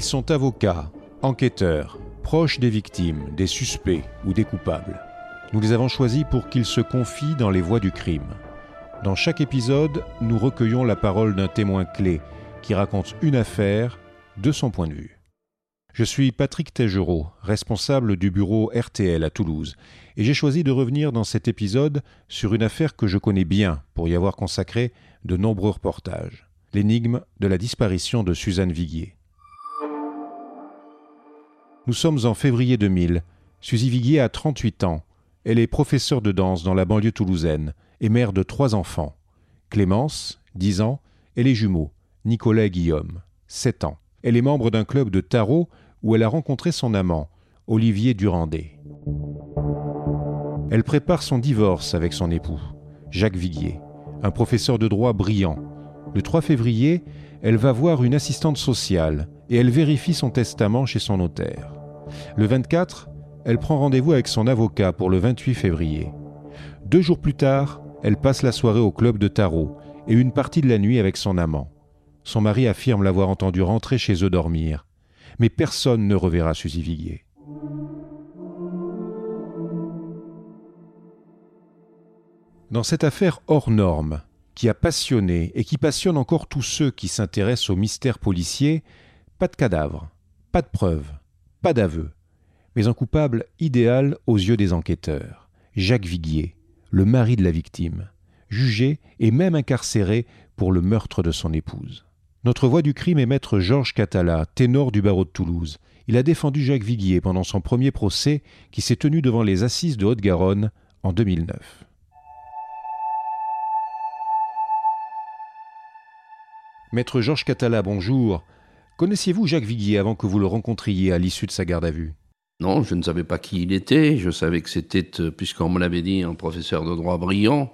Ils sont avocats, enquêteurs, proches des victimes, des suspects ou des coupables. Nous les avons choisis pour qu'ils se confient dans les voies du crime. Dans chaque épisode, nous recueillons la parole d'un témoin clé qui raconte une affaire de son point de vue. Je suis Patrick Tégereau, responsable du bureau RTL à Toulouse, et j'ai choisi de revenir dans cet épisode sur une affaire que je connais bien pour y avoir consacré de nombreux reportages l'énigme de la disparition de Suzanne Viguier. Nous sommes en février 2000. Suzy Viguier a 38 ans. Elle est professeure de danse dans la banlieue toulousaine et mère de trois enfants. Clémence, 10 ans, et les jumeaux, Nicolas et Guillaume, 7 ans. Elle est membre d'un club de tarot où elle a rencontré son amant, Olivier Durandé. Elle prépare son divorce avec son époux, Jacques Viguier, un professeur de droit brillant. Le 3 février, elle va voir une assistante sociale et elle vérifie son testament chez son notaire. Le 24, elle prend rendez-vous avec son avocat pour le 28 février. Deux jours plus tard, elle passe la soirée au club de tarot et une partie de la nuit avec son amant. Son mari affirme l'avoir entendu rentrer chez eux dormir. Mais personne ne reverra Suzy Viguier. Dans cette affaire hors norme, qui a passionné et qui passionne encore tous ceux qui s'intéressent au mystère policier, pas de cadavre, pas de preuves, pas d'aveu, mais un coupable idéal aux yeux des enquêteurs, Jacques Viguier, le mari de la victime, jugé et même incarcéré pour le meurtre de son épouse. Notre voix du crime est maître Georges Catala, ténor du barreau de Toulouse. Il a défendu Jacques Viguier pendant son premier procès qui s'est tenu devant les assises de Haute-Garonne en 2009. Maître Georges Catala, bonjour. Connaissiez-vous Jacques Viguier avant que vous le rencontriez à l'issue de sa garde à vue? Non, je ne savais pas qui il était. Je savais que c'était, euh, puisqu'on me l'avait dit, un professeur de droit brillant.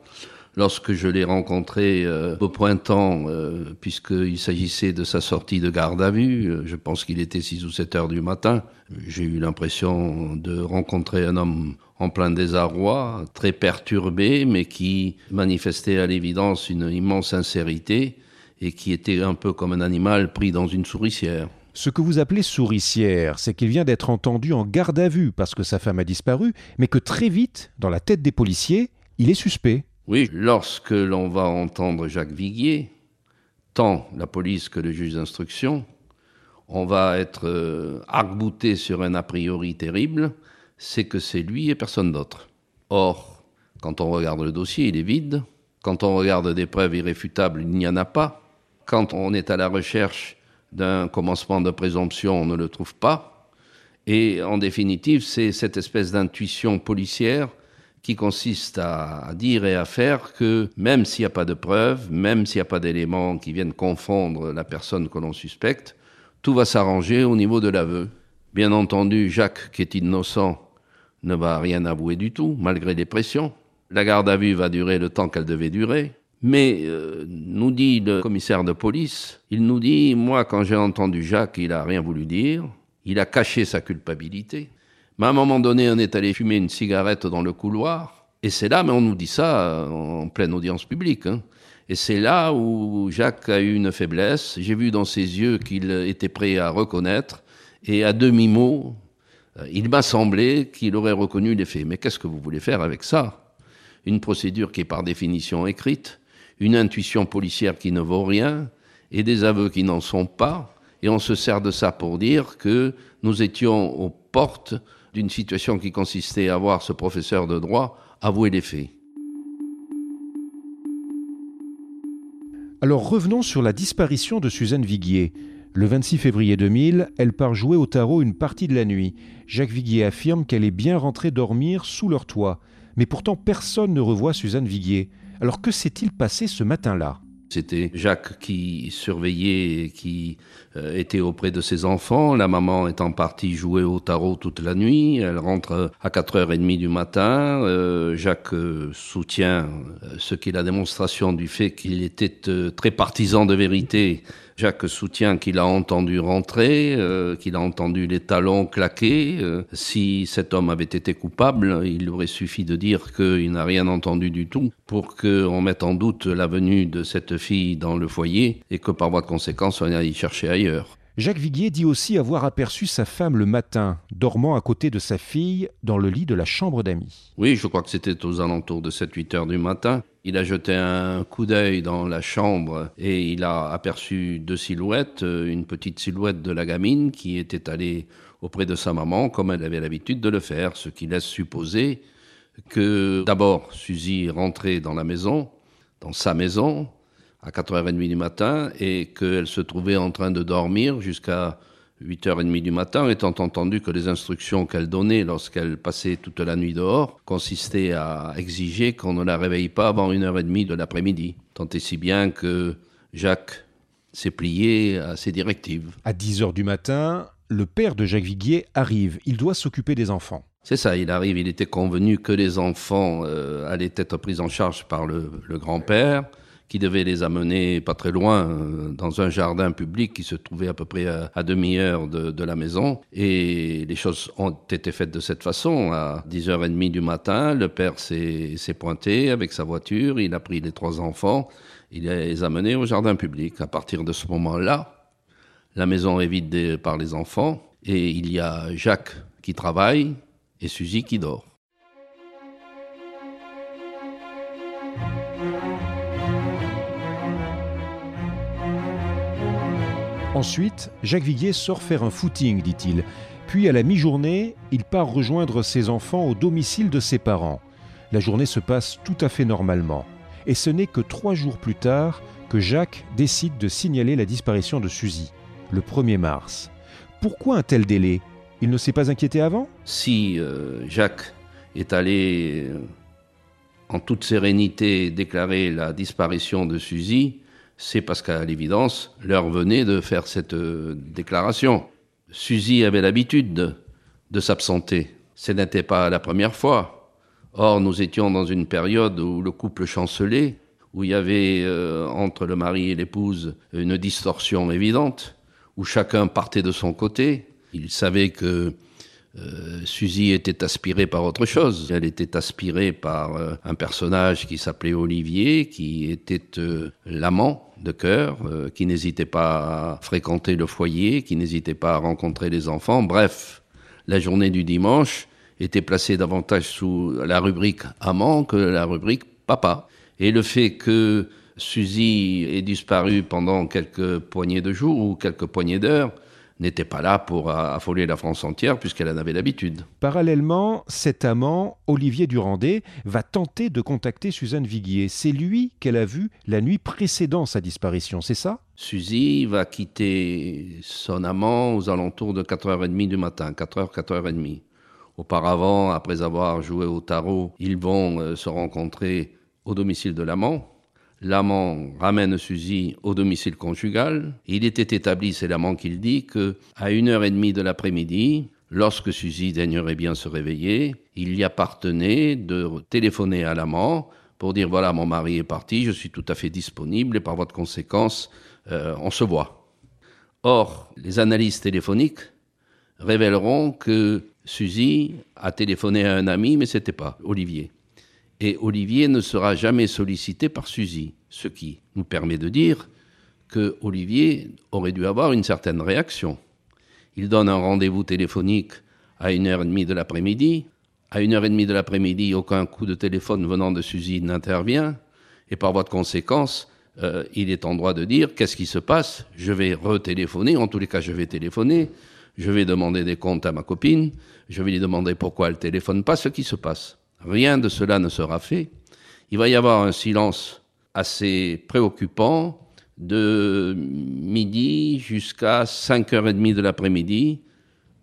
Lorsque je l'ai rencontré euh, au printemps, euh, puisqu'il s'agissait de sa sortie de garde à vue, je pense qu'il était 6 ou 7 heures du matin, j'ai eu l'impression de rencontrer un homme en plein désarroi, très perturbé, mais qui manifestait à l'évidence une immense sincérité et qui était un peu comme un animal pris dans une souricière. Ce que vous appelez souricière, c'est qu'il vient d'être entendu en garde à vue parce que sa femme a disparu, mais que très vite, dans la tête des policiers, il est suspect. Oui, lorsque l'on va entendre Jacques Viguier, tant la police que le juge d'instruction, on va être euh, arc-bouté sur un a priori terrible, c'est que c'est lui et personne d'autre. Or, quand on regarde le dossier, il est vide. Quand on regarde des preuves irréfutables, il n'y en a pas. Quand on est à la recherche d'un commencement de présomption, on ne le trouve pas. Et en définitive, c'est cette espèce d'intuition policière qui consiste à dire et à faire que même s'il n'y a pas de preuves, même s'il n'y a pas d'éléments qui viennent confondre la personne que l'on suspecte, tout va s'arranger au niveau de l'aveu. Bien entendu, Jacques, qui est innocent, ne va rien avouer du tout, malgré les pressions. La garde à vue va durer le temps qu'elle devait durer. Mais, euh, nous dit le commissaire de police, il nous dit, moi, quand j'ai entendu Jacques, il n'a rien voulu dire, il a caché sa culpabilité. Mais à un moment donné, on est allé fumer une cigarette dans le couloir, et c'est là, mais on nous dit ça euh, en pleine audience publique, hein. et c'est là où Jacques a eu une faiblesse. J'ai vu dans ses yeux qu'il était prêt à reconnaître, et à demi-mot, euh, il m'a semblé qu'il aurait reconnu les faits. Mais qu'est-ce que vous voulez faire avec ça? Une procédure qui est par définition écrite, une intuition policière qui ne vaut rien, et des aveux qui n'en sont pas, et on se sert de ça pour dire que nous étions aux portes d'une situation qui consistait à voir ce professeur de droit avouer les faits. Alors revenons sur la disparition de Suzanne Viguier. Le 26 février 2000, elle part jouer au tarot une partie de la nuit. Jacques Viguier affirme qu'elle est bien rentrée dormir sous leur toit. Mais pourtant personne ne revoit Suzanne Viguier. Alors que s'est-il passé ce matin-là? C'était Jacques qui surveillait qui euh, était auprès de ses enfants. La maman est en partie jouée au tarot toute la nuit. Elle rentre à 4h30 du matin. Euh, Jacques euh, soutient ce qui est la démonstration du fait qu'il était très partisan de vérité Jacques soutient qu'il a entendu rentrer, euh, qu'il a entendu les talons claquer. Euh, si cet homme avait été coupable, il aurait suffi de dire qu'il n'a rien entendu du tout pour qu'on mette en doute la venue de cette fille dans le foyer et que par voie de conséquence on aille chercher ailleurs. Jacques Viguier dit aussi avoir aperçu sa femme le matin, dormant à côté de sa fille dans le lit de la chambre d'amis. Oui, je crois que c'était aux alentours de 7-8 heures du matin. Il a jeté un coup d'œil dans la chambre et il a aperçu deux silhouettes, euh, une petite silhouette de la gamine qui était allée auprès de sa maman comme elle avait l'habitude de le faire, ce qui laisse supposer que d'abord Suzy rentrait dans la maison, dans sa maison, à 4h30 du matin et qu'elle se trouvait en train de dormir jusqu'à 8h30 du matin, étant entendu que les instructions qu'elle donnait lorsqu'elle passait toute la nuit dehors consistaient à exiger qu'on ne la réveille pas avant 1h30 de l'après-midi. Tant et si bien que Jacques s'est plié à ses directives. À 10h du matin, le père de Jacques Viguier arrive. Il doit s'occuper des enfants. C'est ça, il arrive, il était convenu que les enfants euh, allaient être pris en charge par le grand-père qui devait les amener pas très loin, euh, dans un jardin public qui se trouvait à peu près à, demi-heure de, la maison. Et les choses ont été faites de cette façon. À 10h30 du matin, le père s'est pointé avec sa voiture, il a pris les trois enfants, il les a amenés au jardin public. À partir de ce moment-là, la maison est vide par les enfants et il y a Jacques qui travaille et Suzy qui dort. Ensuite, Jacques Viguier sort faire un footing, dit-il. Puis, à la mi-journée, il part rejoindre ses enfants au domicile de ses parents. La journée se passe tout à fait normalement. Et ce n'est que trois jours plus tard que Jacques décide de signaler la disparition de Suzy, le 1er mars. Pourquoi un tel délai? Il ne s'est pas inquiété avant? Si euh, Jacques est allé euh, en toute sérénité déclarer la disparition de Suzy, c'est parce qu'à l'évidence, l'heure venait de faire cette euh, déclaration. Suzy avait l'habitude de, s'absenter. Ce n'était pas la première fois. Or, nous étions dans une période où le couple chancelait, où il y avait euh, entre le mari et l'épouse une distorsion évidente, où chacun partait de son côté. Il savait que euh, Suzy était aspirée par autre chose. Elle était aspirée par euh, un personnage qui s'appelait Olivier, qui était l'amant de cœur, qui n'hésitait pas à fréquenter le foyer, qui n'hésitait pas à rencontrer les enfants. Bref, la journée du dimanche était placée davantage sous la rubrique amant que la rubrique papa. Et le fait que Suzy ait disparu pendant quelques poignées de jours ou quelques poignées d'heures, n'était pas là pour affoler la France entière puisqu'elle en avait l'habitude. Parallèlement, cet amant, Olivier Durandé, va tenter de contacter Suzanne Viguier. C'est lui qu'elle a vu la nuit précédant sa disparition, c'est ça? Suzy va quitter son amant aux alentours de 4h30 du matin, 4h, 4h30. Auparavant, après avoir joué au tarot, ils vont euh, se rencontrer au domicile de l'amant. L'amant ramène Suzy au domicile conjugal. Il était établi, c'est l'amant qui le dit, que à une heure et demie de l'après-midi, lorsque Suzy daignerait bien se réveiller, il y appartenait de téléphoner à l'amant pour dire voilà mon mari est parti, je suis tout à fait disponible et par votre conséquence euh, on se voit. Or, les analyses téléphoniques révéleront que Suzy a téléphoné à un ami, mais c'était pas Olivier et Olivier ne sera jamais sollicité par Suzy, ce qui nous permet de dire que Olivier aurait dû avoir une certaine réaction. Il donne un rendez-vous téléphonique à une heure et demie de l'après-midi. À une heure et demie de l'après-midi, aucun coup de téléphone venant de Suzy n'intervient. Et par voie de conséquence, euh, il est en droit de dire qu'est-ce qui se passe? Je vais retéléphoner, en tous les cas, je vais téléphoner. Je vais demander des comptes à ma copine. Je vais lui demander pourquoi elle téléphone pas, ce qui se passe. Rien de cela ne sera fait. Il va y avoir un silence assez préoccupant de midi jusqu'à 5h30 de l'après-midi,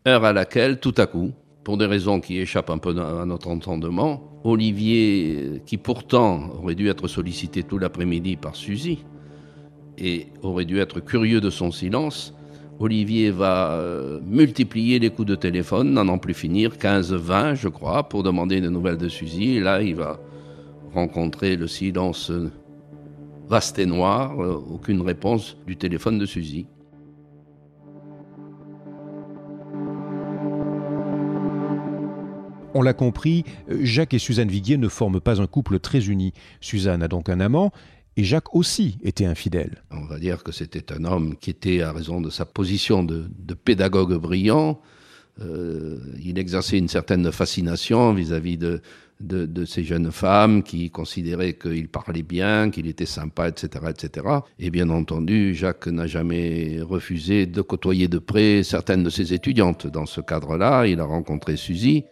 heure à laquelle, tout à coup, pour des raisons qui échappent un peu à notre entendement, Olivier, qui pourtant aurait dû être sollicité tout l'après-midi par Suzy, et aurait dû être curieux de son silence, Olivier va euh, multiplier les coups de téléphone, n'en plus finir, 15-20 je crois, pour demander des nouvelles de Suzy. Et là, il va rencontrer le silence vaste et noir, euh, aucune réponse du téléphone de Suzy. On l'a compris, Jacques et Suzanne Viguier ne forment pas un couple très uni. Suzanne a donc un amant Et Jacques aussi était infidèle. On va dire que c'était un homme qui était, à raison de sa position de, pédagogue brillant, euh, il exerçait une certaine fascination vis-à-vis de, ces jeunes femmes qui considéraient qu'il parlait bien, qu'il était sympa, etc., etc. Et bien entendu, Jacques n'a jamais refusé de côtoyer de près certaines de ses étudiantes. Dans ce cadre-là, il a rencontré Suzy,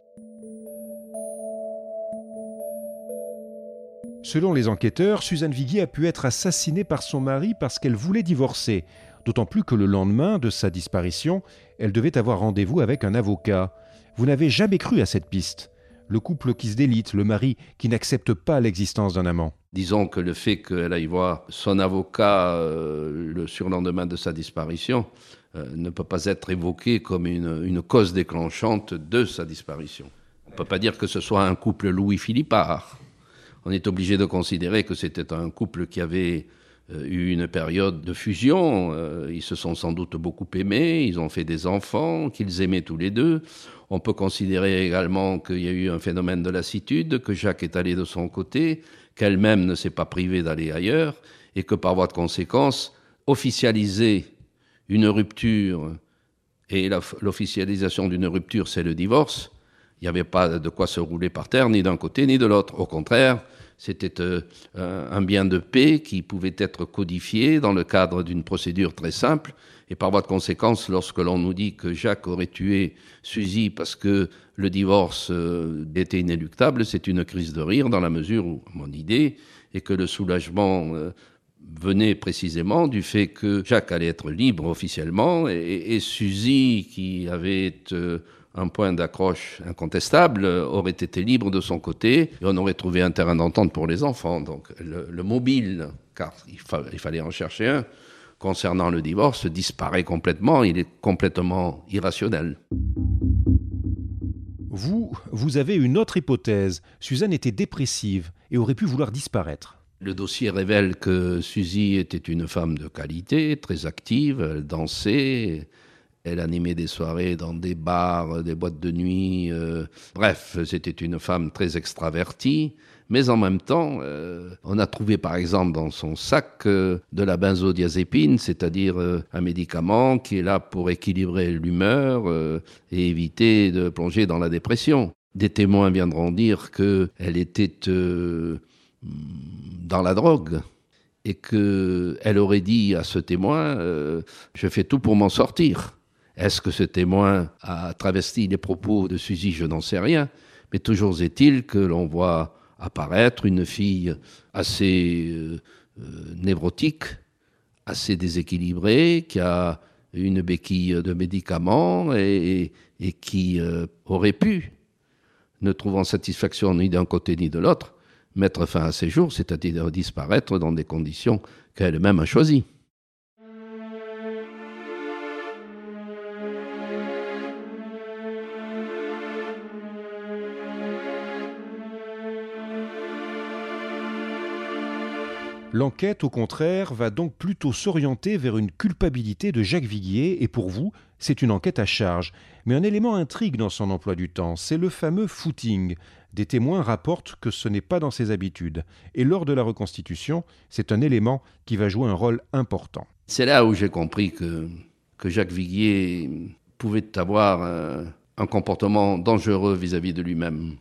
Selon les enquêteurs, Suzanne Viguier a pu être assassinée par son mari parce qu'elle voulait divorcer, d'autant plus que le lendemain de sa disparition, elle devait avoir rendez-vous avec un avocat. Vous n'avez jamais cru à cette piste Le couple qui se délite, le mari qui n'accepte pas l'existence d'un amant. Disons que le fait qu'elle aille voir son avocat euh, le surlendemain de sa disparition euh, ne peut pas être évoqué comme une, une cause déclenchante de sa disparition. On ne peut pas dire que ce soit un couple Louis-Philippard on est obligé de considérer que c'était un couple qui avait euh, eu une période de fusion. Euh, ils se sont sans doute beaucoup aimés, ils ont fait des enfants, qu'ils aimaient tous les deux. On peut considérer également qu'il y a eu un phénomène de lassitude, que Jacques est allé de son côté, qu'elle-même ne s'est pas privée d'aller ailleurs, et que par voie de conséquence, officialiser une rupture, et l'officialisation d'une rupture, c'est le divorce, il n'y avait pas de quoi se rouler par terre, ni d'un côté ni de l'autre. Au contraire, c'était euh, un bien de paix qui pouvait être codifié dans le cadre d'une procédure très simple. Et par voie de conséquence, lorsque l'on nous dit que Jacques aurait tué Suzy parce que le divorce euh, était inéluctable, c'est une crise de rire dans la mesure où mon idée est que le soulagement euh, venait précisément du fait que Jacques allait être libre officiellement et, Suzy, qui avait un point d'accroche incontestable, aurait été libre de son côté et on aurait trouvé un terrain d'entente pour les enfants. Donc le, mobile, car il, il, fallait en chercher un, concernant le divorce, disparaît complètement, il est complètement irrationnel. Vous, vous avez une autre hypothèse. Suzanne était dépressive et aurait pu vouloir disparaître. Le dossier révèle que Suzy était une femme de qualité, très active, elle dansait, elle animait des soirées dans des bars, des boîtes de nuit. Euh, bref, c'était une femme très extravertie. Mais en même temps, euh, on a trouvé par exemple dans son sac euh, de la benzodiazépine, c'est-à-dire un médicament qui est là pour équilibrer l'humeur et éviter de plonger dans la dépression. Des témoins viendront dire qu'elle était dans la drogue et qu'elle aurait dit à ce témoin Je fais tout pour m'en sortir. Est-ce que ce témoin a travesti les propos de Suzy? Je n'en sais rien. Mais toujours est-il que l'on voit apparaître une fille assez euh, euh, névrotique, assez déséquilibrée, qui a une béquille de médicaments et, qui euh, aurait pu, ne trouvant satisfaction ni d'un côté ni de l'autre, mettre fin à ses jours, c'est-à-dire disparaître dans des conditions qu'elle-même a choisies. L'enquête, au contraire, va donc plutôt s'orienter vers une culpabilité de Jacques Viguier, et pour vous, c'est une enquête à charge. Mais un élément intrigue dans son emploi du temps, c'est le fameux footing. Des témoins rapportent que ce n'est pas dans ses habitudes, et lors de la reconstitution, c'est un élément qui va jouer un rôle important. C'est là où j'ai compris que, que Jacques Viguier pouvait avoir un, comportement dangereux vis-à-vis -vis de lui-même.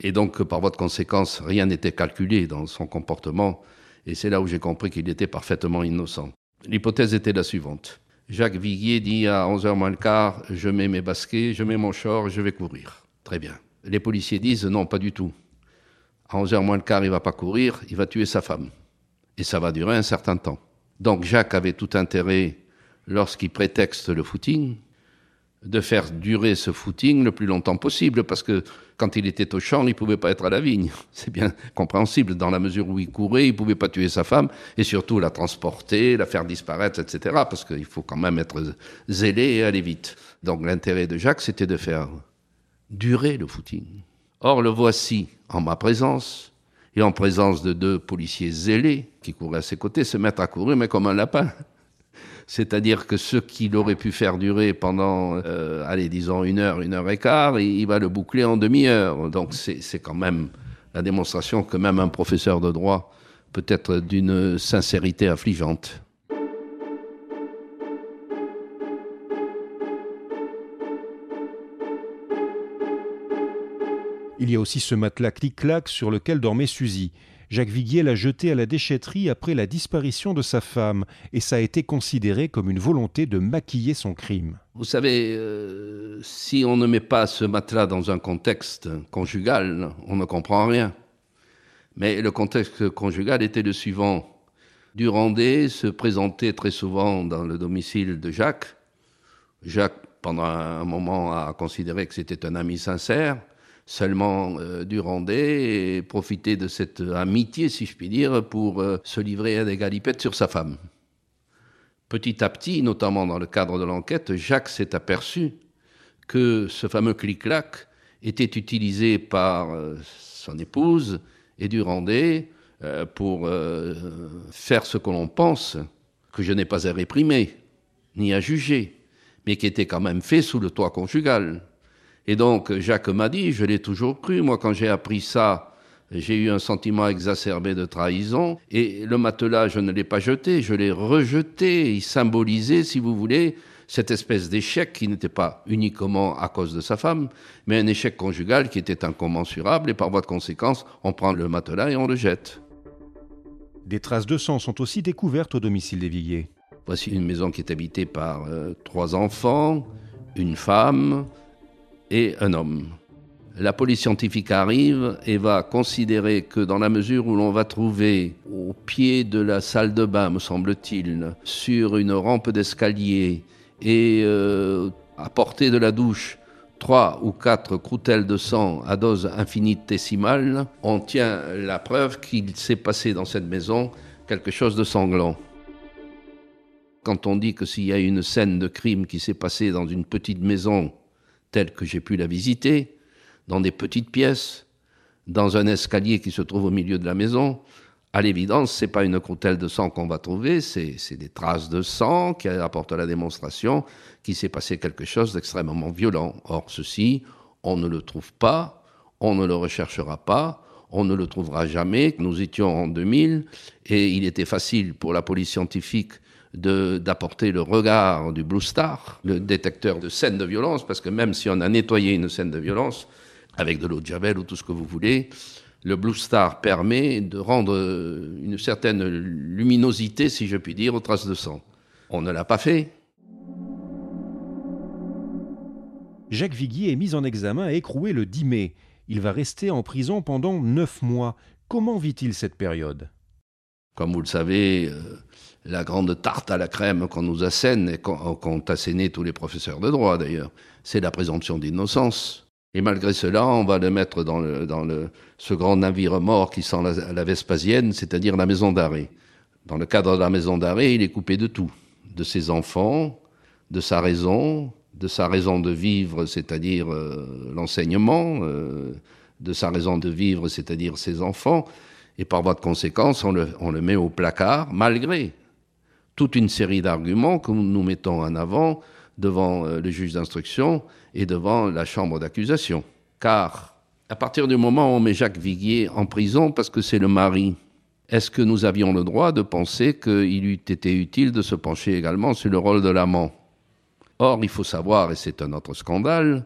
Et donc, par voie de conséquence, rien n'était calculé dans son comportement et c'est là où j'ai compris qu'il était parfaitement innocent. L'hypothèse était la suivante. Jacques Viguier dit à 11h moins le quart, je mets mes baskets, je mets mon short, je vais courir. Très bien. Les policiers disent non, pas du tout. À 11h moins le quart, il va pas courir, il va tuer sa femme. Et ça va durer un certain temps. Donc Jacques avait tout intérêt, lorsqu'il prétexte le footing, de faire durer ce footing le plus longtemps possible, parce que quand il était au champ, il ne pouvait pas être à la vigne. C'est bien compréhensible, dans la mesure où il courait, il ne pouvait pas tuer sa femme, et surtout la transporter, la faire disparaître, etc., parce qu'il faut quand même être zélé et aller vite. Donc l'intérêt de Jacques, c'était de faire durer le footing. Or, le voici en ma présence, et en présence de deux policiers zélés qui couraient à ses côtés, se mettre à courir, mais comme un lapin. C'est-à-dire que ce qu'il aurait pu faire durer pendant, euh, allez, disons une heure, une heure et quart, il, va le boucler en demi-heure. Donc c'est quand même la démonstration que même un professeur de droit peut-être d'une sincérité affligeante. Il y a aussi ce matelas clic-clac sur lequel dormait Suzy. Jacques Viguier l'a jeté à la déchetterie après la disparition de sa femme, et ça a été considéré comme une volonté de maquiller son crime. Vous savez, euh, si on ne met pas ce matelas dans un contexte conjugal, on ne comprend rien. Mais le contexte conjugal était le suivant. Durandé se présentait très souvent dans le domicile de Jacques. Jacques, pendant un moment, a considéré que c'était un ami sincère seulement euh, Durandé et profiter de cette amitié, si je puis dire, pour euh, se livrer à des galipettes sur sa femme. Petit à petit, notamment dans le cadre de l'enquête, Jacques s'est aperçu que ce fameux clic-clac était utilisé par euh, son épouse et Durandé euh, pour faire ce que l'on pense, que je n'ai pas à réprimer, ni à juger, mais qui était quand même fait sous le toit conjugal. Et donc, Jacques m'a dit, je l'ai toujours cru, moi quand j'ai appris ça, j'ai eu un sentiment exacerbé de trahison, et le matelas, je ne l'ai pas jeté, je l'ai rejeté, il symbolisait, si vous voulez, cette espèce d'échec qui n'était pas uniquement à cause de sa femme, mais un échec conjugal qui était incommensurable, et par voie de conséquence, on prend le matelas et on le jette. Des traces de sang sont aussi découvertes au domicile des Villiers. Voici une maison qui est habitée par euh, trois enfants, une femme, et un homme. La police scientifique arrive et va considérer que dans la mesure où l'on va trouver au pied de la salle de bain, me semble-t-il, sur une rampe d'escalier et euh, à portée de la douche, trois ou quatre croutelles de sang à dose infinitésimale, on tient la preuve qu'il s'est passé dans cette maison quelque chose de sanglant. Quand on dit que s'il y a une scène de crime qui s'est passée dans une petite maison telle que j'ai pu la visiter, dans des petites pièces, dans un escalier qui se trouve au milieu de la maison. À l'évidence, c'est pas une croutelle de sang qu'on va trouver, c'est des traces de sang qui apportent la démonstration qu'il s'est passé quelque chose d'extrêmement violent. Or, ceci, on ne le trouve pas, on ne le recherchera pas, on ne le trouvera jamais. Nous étions en 2000 et il était facile pour la police scientifique d'apporter le regard du Blue Star, le détecteur de scènes de violence, parce que même si on a nettoyé une scène de violence avec de l'eau de javel ou tout ce que vous voulez, le Blue Star permet de rendre une certaine luminosité, si je puis dire, aux traces de sang. On ne l'a pas fait. Jacques Viguier est mis en examen et écroué le 10 mai. Il va rester en prison pendant neuf mois. Comment vit-il cette période? Comme vous le savez, euh, la grande tarte à la crème qu'on nous assène et qu'ont asséné tous les professeurs de droit d'ailleurs, c'est la présomption d'innocence. Et malgré cela, on va le mettre dans, le, dans le, ce grand navire mort qui sent la, la Vespasienne, c'est-à-dire la maison d'arrêt. Dans le cadre de la maison d'arrêt, il est coupé de tout, de ses enfants, de sa raison, de sa raison de vivre, c'est-à-dire euh, l'enseignement, euh, de sa raison de vivre, c'est-à-dire ses enfants, et par voie de conséquence, on le, on le met au placard, malgré toute une série d'arguments que nous mettons en avant devant euh, le juge d'instruction et devant la chambre d'accusation. Car à partir du moment où on met Jacques Viguier en prison parce que c'est le mari, est-ce que nous avions le droit de penser qu'il eût été utile de se pencher également sur le rôle de l'amant? Or, il faut savoir, et c'est un autre scandale,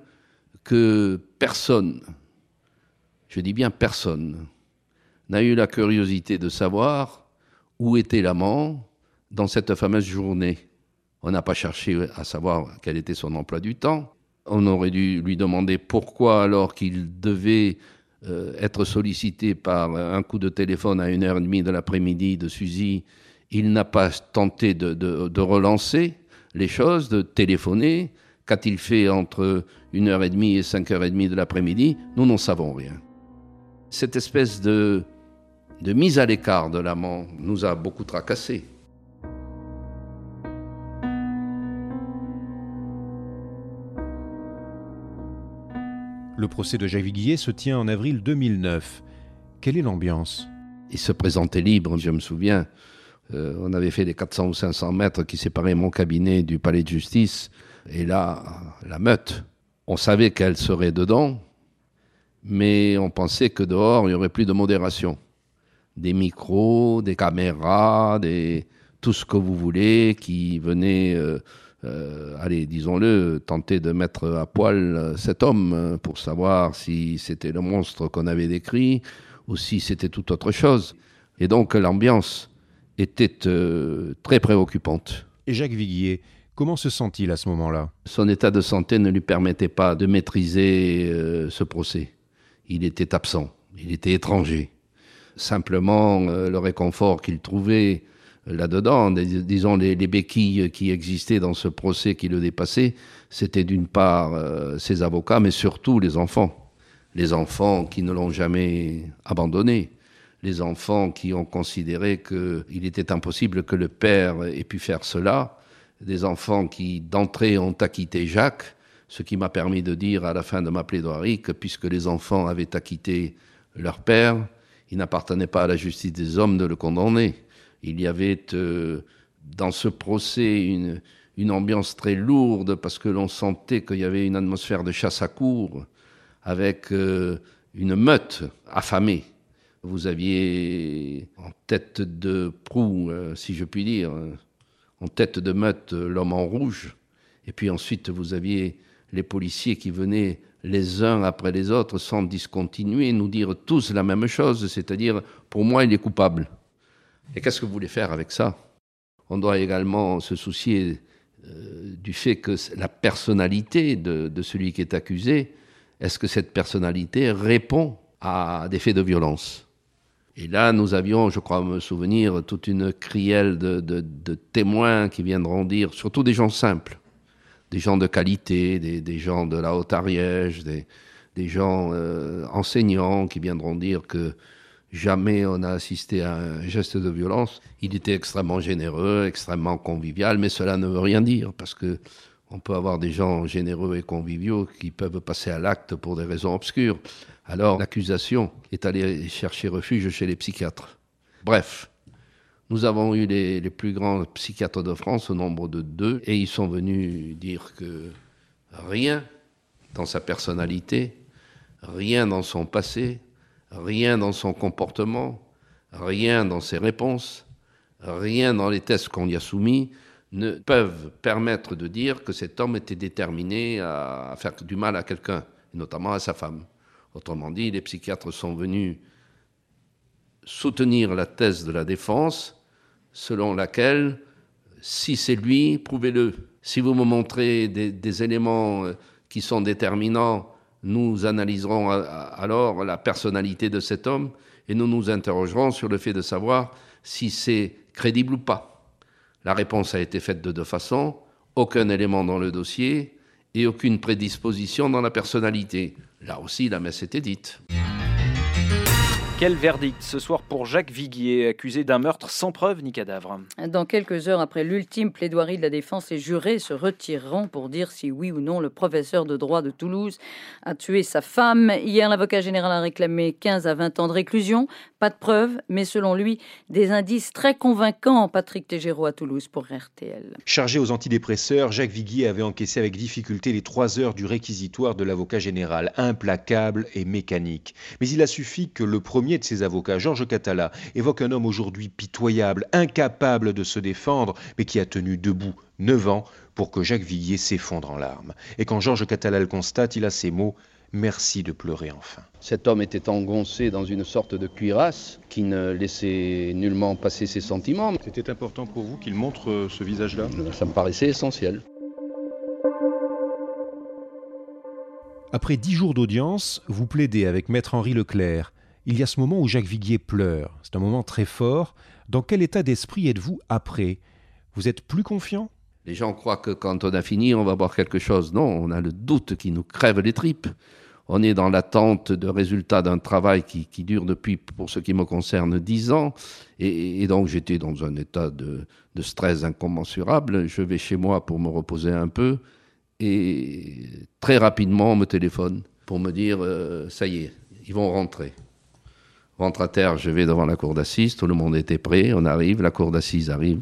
que personne, je dis bien personne, n'a eu la curiosité de savoir où était l'amant, dans cette fameuse journée. On n'a pas cherché à savoir quel était son emploi du temps. On aurait dû lui demander pourquoi, alors qu'il devait euh, être sollicité par un coup de téléphone à une heure et demie de l'après-midi de Suzy, il n'a pas tenté de, relancer les choses, de téléphoner. Qu'a-t-il fait entre une heure et demie et cinq heures et demie de l'après-midi? Nous n'en savons rien. Cette espèce de mise à l'écart de l'amant nous a beaucoup tracassés. Le procès de Javiguier se tient en avril 2009. Quelle est l'ambiance? Il se présentait libre, je me souviens. Euh, on avait fait les 400 ou 500 mètres qui séparaient mon cabinet du palais de justice. Et là, la meute. On savait qu'elle serait dedans, mais on pensait que dehors, il n'y aurait plus de modération. des micros, des caméras, des, tout ce que vous voulez qui venait, euh, euh, allez, disons-le, tenter de mettre à poil cet homme pour savoir si c'était le monstre qu'on avait décrit ou si c'était tout autre chose. Et donc l'ambiance était euh, très préoccupante. Et Jacques Viguier, comment se sent-il à ce moment-là? Son état de santé ne lui permettait pas de maîtriser ce procès. Il était absent, il était étranger. Simplement, le réconfort qu'il trouvait là-dedans. Disons, les, béquilles qui existaient dans ce procès qui le dépassait, c'était d'une part euh, ses avocats, mais surtout les enfants. Les enfants qui ne l'ont jamais abandonné. Les enfants qui ont considéré qu'il était impossible que le père ait pu faire cela. Des enfants qui, d'entrée, ont acquitté Jacques, ce qui m'a permis de dire à la fin de ma plaidoirie que puisque les enfants avaient acquitté leur père, il n'appartenait pas à la justice des hommes de le condamner. Il y avait euh, dans ce procès une, ambiance très lourde parce que l'on sentait qu'il y avait une atmosphère de chasse à cour avec euh, une meute affamée. Vous aviez en tête de proue, euh, si je puis dire, en tête de meute l'homme en rouge, et puis ensuite vous aviez les policiers qui venaient les uns après les autres sans discontinuer nous dire tous la même chose, c'est-à-dire pour moi il est coupable. Et qu'est-ce que vous voulez faire avec ça? On doit également se soucier euh, du fait que la personnalité de, celui qui est accusé, est-ce que cette personnalité répond à des faits de violence? Et là, nous avions, je crois me souvenir, toute une crielle de, témoins qui viendront dire, surtout des gens simples, des gens de qualité, des, gens de la Haute-Ariège, des, des, gens euh, enseignants qui viendront dire que Jamais on a assisté à un geste de violence. Il était extrêmement généreux, extrêmement convivial, mais cela ne veut rien dire parce que on peut avoir des gens généreux et conviviaux qui peuvent passer à l'acte pour des raisons obscures. Alors l'accusation est allée chercher refuge chez les psychiatres. Bref, nous avons eu les, les, plus grands psychiatres de France au nombre de deux et ils sont venus dire que rien dans sa personnalité, rien dans son passé, rien dans son comportement, rien dans ses réponses, rien dans les tests qu'on y a soumis ne peuvent permettre de dire que cet homme était déterminé à faire du mal à quelqu'un, notamment à sa femme. Autrement dit, les psychiatres sont venus soutenir la thèse de la défense selon laquelle, si c'est lui, prouvez-le. Si vous me montrez des, des éléments euh, qui sont déterminants nous analyserons alors la personnalité de cet homme et nous nous interrogerons sur le fait de savoir si c'est crédible ou pas. La réponse a été faite de deux façons, aucun élément dans le dossier et aucune prédisposition dans la personnalité. Là aussi, la messe était dite. Quel verdict ce soir pour Jacques Viguier, accusé d'un meurtre sans preuve ni cadavre? Dans quelques heures après l'ultime plaidoirie de la défense, les jurés se retireront pour dire si oui ou non le professeur de droit de Toulouse a tué sa femme. Hier, l'avocat général a réclamé 15 à 20 ans de réclusion. Pas de preuves, mais selon lui, des indices très convaincants. Patrick Tégéraud à Toulouse pour RTL. Chargé aux antidépresseurs, Jacques Viguier avait encaissé avec difficulté les trois heures du réquisitoire de l'avocat général, implacable et mécanique. Mais il a suffi que le premier de ses avocats, Georges Catala, évoque un homme aujourd'hui pitoyable, incapable de se défendre, mais qui a tenu debout neuf ans pour que Jacques Viguier s'effondre en larmes. Et quand Georges Catala le constate, il a ces mots Merci de pleurer enfin. Cet homme était engoncé dans une sorte de cuirasse qui ne laissait nullement passer ses sentiments. C'était important pour vous qu'il montre euh, ce visage-là? Ça me paraissait essentiel. Après dix jours d'audience, vous plaidez avec maître Henri Leclerc il y a ce moment où Jacques Viguier pleure. C'est un moment très fort. Dans quel état d'esprit êtes-vous après? Vous êtes plus confiant? Les gens croient que quand on a fini, on va voir quelque chose. Non, on a le doute qui nous crève les tripes. On est dans l'attente de résultats d'un travail qui, dure depuis, pour ce qui me concerne, dix ans. Et, donc j'étais dans un état de, stress incommensurable. Je vais chez moi pour me reposer un peu. Et très rapidement, on me téléphone pour me dire, euh, ça y est, ils vont rentrer rentre à terre, je vais devant la cour d'assises, tout le monde était prêt, on arrive, la cour d'assises arrive,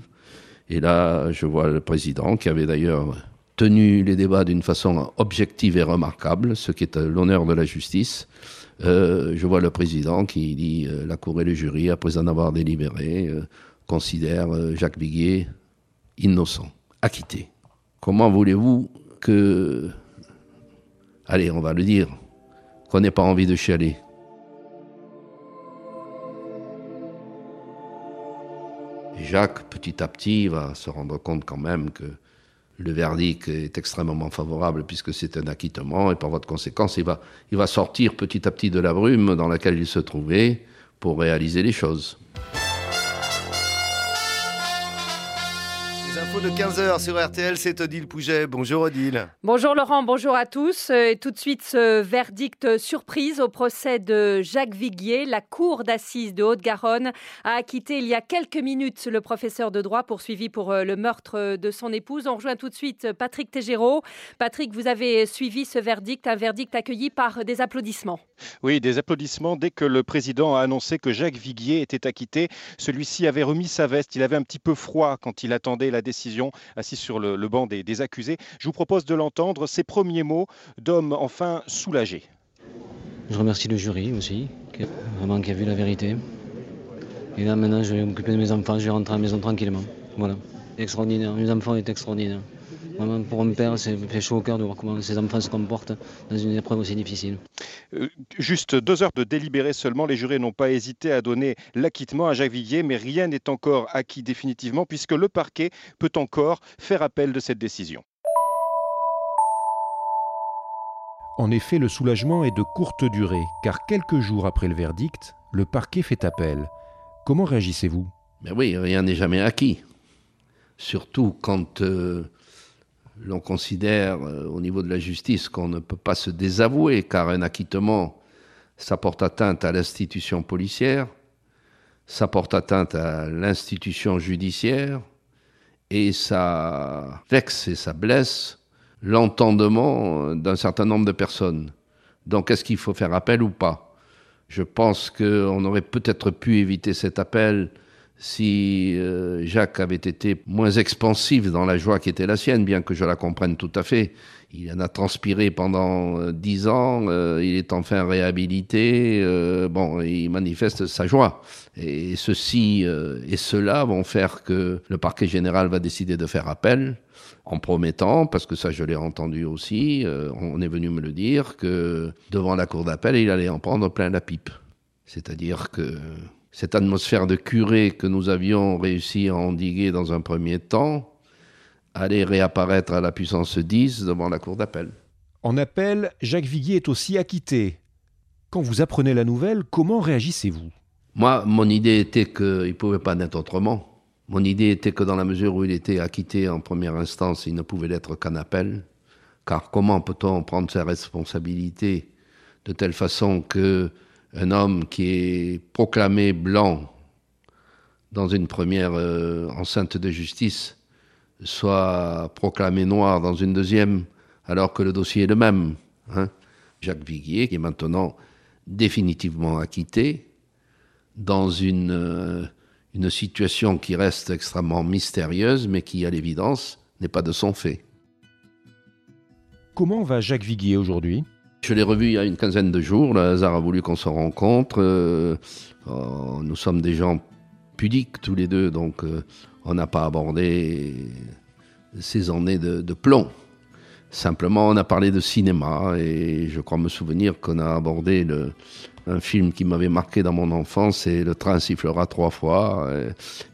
et là, je vois le président, qui avait d'ailleurs tenu les débats d'une façon objective et remarquable, ce qui est l'honneur de la justice. Euh, je vois le président qui dit euh, la Cour et le jury, après en avoir délibéré, euh, considèrent Jacques Viguier innocent, acquitté. Comment voulez-vous que, allez, on va le dire, qu'on n'ait pas envie de chialer? Jacques, petit à petit, va se rendre compte quand même que le verdict est extrêmement favorable puisque c'est un acquittement et par votre conséquence, il va, il va sortir petit à petit de la brume dans laquelle il se trouvait pour réaliser les choses. De 15h sur RTL, c'est Odile Pouget. Bonjour Odile. Bonjour Laurent, bonjour à tous. Euh, et tout de suite, ce verdict surprise au procès de Jacques Viguier. La cour d'assises de Haute-Garonne a acquitté il y a quelques minutes le professeur de droit poursuivi pour euh, le meurtre de son épouse. On rejoint tout de suite Patrick Tégéraud. Patrick, vous avez suivi ce verdict, un verdict accueilli par des applaudissements. Oui, des applaudissements dès que le président a annoncé que Jacques Viguier était acquitté. Celui-ci avait remis sa veste. Il avait un petit peu froid quand il attendait la décision assis sur le, banc des, accusés. Je vous propose de l'entendre, ces premiers mots d'homme enfin soulagé. Je remercie le jury aussi, qui, vraiment qui a vu la vérité. Et là maintenant je vais m'occuper de mes enfants, je vais rentrer à la maison tranquillement. Voilà. Extraordinaire, mes enfants est pour un père, c'est fait chaud au cœur de voir comment ses enfants se comportent dans une épreuve aussi difficile. Euh, juste deux heures de délibéré seulement, les jurés n'ont pas hésité à donner l'acquittement à Jacques Viguier, mais rien n'est encore acquis définitivement puisque le parquet peut encore faire appel de cette décision. En effet, le soulagement est de courte durée, car quelques jours après le verdict, le parquet fait appel. Comment réagissez-vous? Mais ben oui, rien n'est jamais acquis. Surtout quand euh, l'on considère euh, au niveau de la justice qu'on ne peut pas se désavouer car un acquittement, ça porte atteinte à l'institution policière, ça porte atteinte à l'institution judiciaire et ça vexe et ça blesse l'entendement d'un certain nombre de personnes. Donc est-ce qu'il faut faire appel ou pas? Je pense qu'on aurait peut-être pu éviter cet appel si euh, Jacques avait été moins expansif dans la joie qui était la sienne, bien que je la comprenne tout à fait. Il en a transpiré pendant euh, dix ans, euh, il est enfin réhabilité, bon, il manifeste sa joie. Et ceci et cela vont faire que le parquet général va décider de faire appel en promettant, parce que ça je l'ai entendu aussi, on est venu me le dire, que devant la cour d'appel, il allait en prendre plein la pipe. C'est-à-dire que cette atmosphère de curé que nous avions réussi à endiguer dans un premier temps allait réapparaître à la puissance 10 devant la cour d'appel. En appel, Jacques Viguier est aussi acquitté. Quand vous apprenez la nouvelle, comment réagissez-vous? Moi, mon idée était qu'il ne pouvait pas naître autrement. Mon idée était que dans la mesure où il était acquitté en première instance, il ne pouvait l'être qu'en appel. Car comment peut-on prendre ses responsabilités de telle façon que un homme qui est proclamé blanc dans une première euh, enceinte de justice soit proclamé noir dans une deuxième, alors que le dossier est le même. Hein. Jacques Viguier, qui est maintenant définitivement acquitté, dans une, euh, une situation qui reste extrêmement mystérieuse, mais qui, à l'évidence, n'est pas de son fait. Comment va Jacques Viguier aujourd'hui? Je l'ai revu il y a une quinzaine de jours. Le hasard a voulu qu'on se rencontre. Euh, oh, nous sommes des gens pudiques tous les deux, donc euh, on n'a pas abordé ces années de, de, plomb. Simplement, on a parlé de cinéma et je crois me souvenir qu'on a abordé le, un film qui m'avait marqué dans mon enfance, et Le train sifflera trois fois.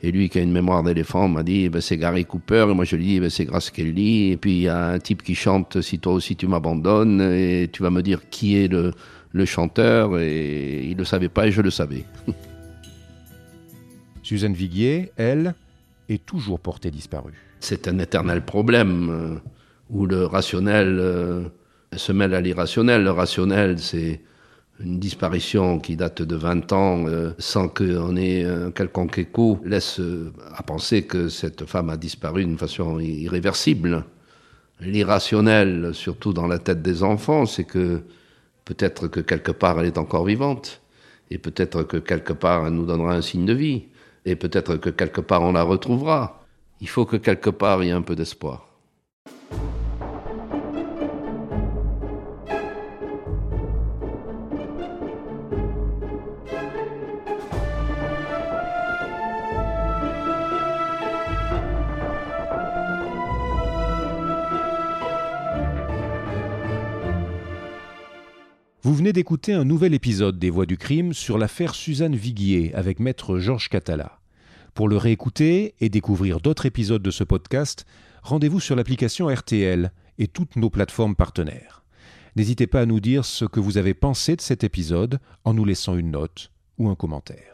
Et lui, qui a une mémoire d'éléphant, m'a dit, eh ben, c'est Gary Cooper. Et moi, je lui dis, eh ben, c'est Grace Kelly. Et puis, il y a un type qui chante, si toi aussi tu m'abandonnes, et tu vas me dire qui est le, le chanteur. Et il ne le savait pas, et je le savais. Suzanne Viguier, elle, est toujours portée disparue. C'est un éternel problème euh, où le rationnel euh, se mêle à l'irrationnel. Le rationnel, c'est une disparition qui date de 20 ans euh, sans qu'on ait un quelconque écho laisse euh, à penser que cette femme a disparu d'une façon irréversible. L'irrationnel, surtout dans la tête des enfants, c'est que peut-être que quelque part elle est encore vivante, et peut-être que quelque part elle nous donnera un signe de vie, et peut-être que quelque part on la retrouvera. Il faut que quelque part il y ait un peu d'espoir. Vous venez d'écouter un nouvel épisode des Voix du crime sur l'affaire Suzanne Viguier avec maître Georges Catala. Pour le réécouter et découvrir d'autres épisodes de ce podcast, rendez-vous sur l'application RTL et toutes nos plateformes partenaires. N'hésitez pas à nous dire ce que vous avez pensé de cet épisode en nous laissant une note ou un commentaire.